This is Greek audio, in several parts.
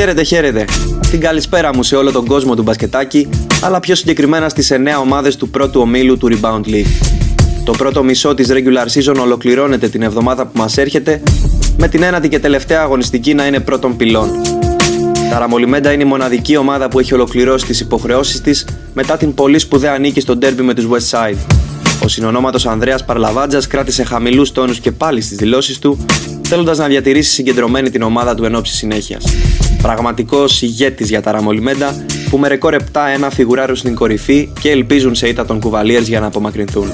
Χαίρετε, χαίρετε. Την καλησπέρα μου σε όλο τον κόσμο του μπασκετάκι, αλλά πιο συγκεκριμένα στις 9 ομάδες του πρώτου ομίλου του Rebound League. Το πρώτο μισό της regular season ολοκληρώνεται την εβδομάδα που μας έρχεται, με την ένατη και τελευταία αγωνιστική να είναι πρώτων πυλών. Τα Ραμολιμέντα είναι η μοναδική ομάδα που έχει ολοκληρώσει τις υποχρεώσεις της μετά την πολύ σπουδαία νίκη στο ντέρμπι με τους West Side. Ο συνονόματος Ανδρέας Παρλαβάντζας κράτησε χαμηλούς τόνους και πάλι στις δηλώσεις του, θέλοντας να διατηρήσει συγκεντρωμένη την ομάδα του εν ώψη συνέχειας. Πραγματικός ηγέτης για τα Ραμολιμέντα που με ρεκόρ 7-1 φιγουράρουν στην κορυφή και ελπίζουν σε ήττα των Κουβαλίερς για να απομακρυνθούν.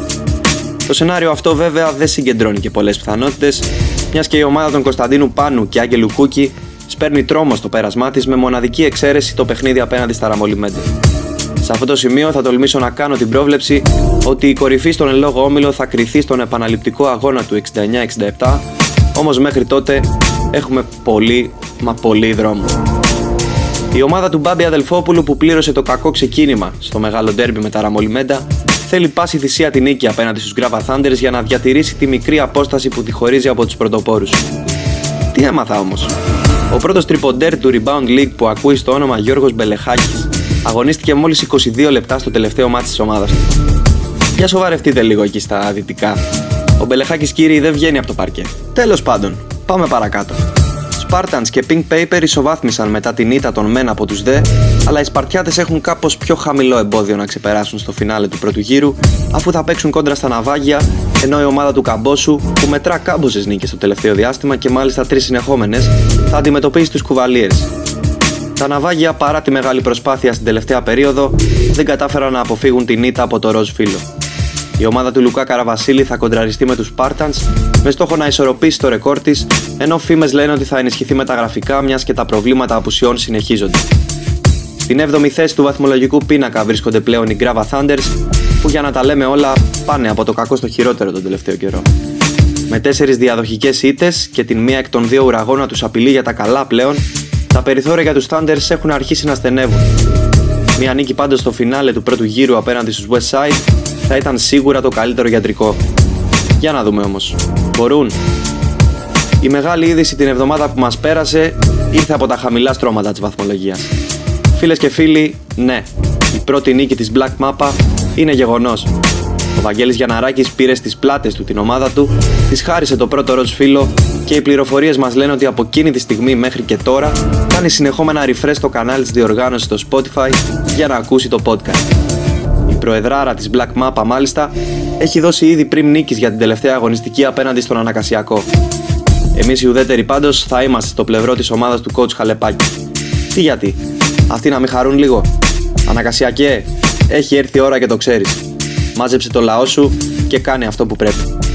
Το σενάριο αυτό βέβαια δεν συγκεντρώνει και πολλές πιθανότητες, μιας και η ομάδα των Κωνσταντίνου Πάνου και Άγγελου Κούκη σπέρνει τρόμο στο πέρασμά της με μοναδική εξαίρεση το παιχνίδι απέναντι στα Ραμολιμέντα. Σε αυτό το σημείο θα τολμήσω να κάνω την πρόβλεψη ότι η κορυφή στον εν λόγω όμιλο θα κριθεί στον επαναληπτικό αγώνα του 69-67, όμως μέχρι τότε έχουμε πολύ μα πολύ δρόμο. Η ομάδα του Μπάμπη Αδελφόπουλου που πλήρωσε το κακό ξεκίνημα στο μεγάλο ντέρμπι με τα Ραμολιμέντα θέλει πάση θυσία την νίκη απέναντι στους Grava Thunders για να διατηρήσει τη μικρή απόσταση που τη χωρίζει από τους πρωτοπόρους. Τι έμαθα όμως; Ο πρώτος τριποντέρ του Rebound League που ακούει στο όνομα Γιώργος Μπελεχάκης αγωνίστηκε μόλις 22 λεπτά στο τελευταίο μάτι της ομάδας του. Για σοβαρευτείτε λίγο εκεί στα δυτικά. Ο Μπελεχάκης κύριοι δεν βγαίνει από το παρκέ. Τέλος πάντων, πάμε παρακάτω. Spartans και Pink Paper ισοβάθμισαν μετά την ήττα των μεν από τους δε, αλλά οι Σπαρτιάτες έχουν κάπως πιο χαμηλό εμπόδιο να ξεπεράσουν στο φινάλε του πρώτου γύρου, αφού θα παίξουν κόντρα στα ναυάγια, ενώ η ομάδα του Καμπόσου, που μετρά κάμποσες νίκες στο τελευταίο διάστημα και μάλιστα τρεις συνεχόμενες, θα αντιμετωπίσει τους Κουβαλίες. Τα ναυάγια, παρά τη μεγάλη προσπάθεια στην τελευταία περίοδο, δεν κατάφεραν να αποφύγουν την ήττα από το ροζ φύλλο. Η ομάδα του Λουκά Καραβασίλη θα κοντραριστεί με τους Spartans με στόχο να ισορροπήσει το ρεκόρ της, ενώ φήμες λένε ότι θα ενισχυθεί μεταγραφικά μιας και τα προβλήματα απουσιών συνεχίζονται. Στην 7η θέση του βαθμολογικού πίνακα βρίσκονται πλέον οι Grava Thunders, που για να τα λέμε όλα πάνε από το κακό στο χειρότερο τον τελευταίο καιρό. Με τέσσερις διαδοχικές ήττες και την μία εκ των δύο ουραγών να τους απειλεί για τα καλά πλέον, τα περιθώρια για τους Thunders έχουν αρχίσει να στενεύουν. Μια νίκη πάντως στο φινάλε του πρώτου γύρου απέναντι στους West Side θα ήταν σίγουρα το καλύτερο γιατρικό. Για να δούμε όμως. Μπορούν. Η μεγάλη είδηση την εβδομάδα που μας πέρασε ήρθε από τα χαμηλά στρώματα της βαθμολογίας. Φίλες και φίλοι, ναι, η πρώτη νίκη της Black Mappa είναι γεγονός. Ο Βαγγέλης Γιαναράκης πήρε στις πλάτες του την ομάδα του, της χάρισε το πρώτο ροζ φύλλο και οι πληροφορίες μας λένε ότι από εκείνη τη στιγμή μέχρι και τώρα κάνει συνεχόμενα refresh το κανάλι της διοργάνωσης στο Spotify για να ακούσει το podcast. Η προεδράρα της Black Mappa μάλιστα έχει δώσει ήδη πριν νίκης για την τελευταία αγωνιστική απέναντι στον Ανακασιακό. Εμείς οι ουδέτεροι πάντως θα είμαστε στο πλευρό της ομάδας του coach Χαλεπάκη. Τι γιατί, αυτοί να μην χαρούν λίγο; Ανακασιακέ, έχει έρθει η ώρα και το ξέρεις. Μάζεψε το λαό σου και κάνει αυτό που πρέπει.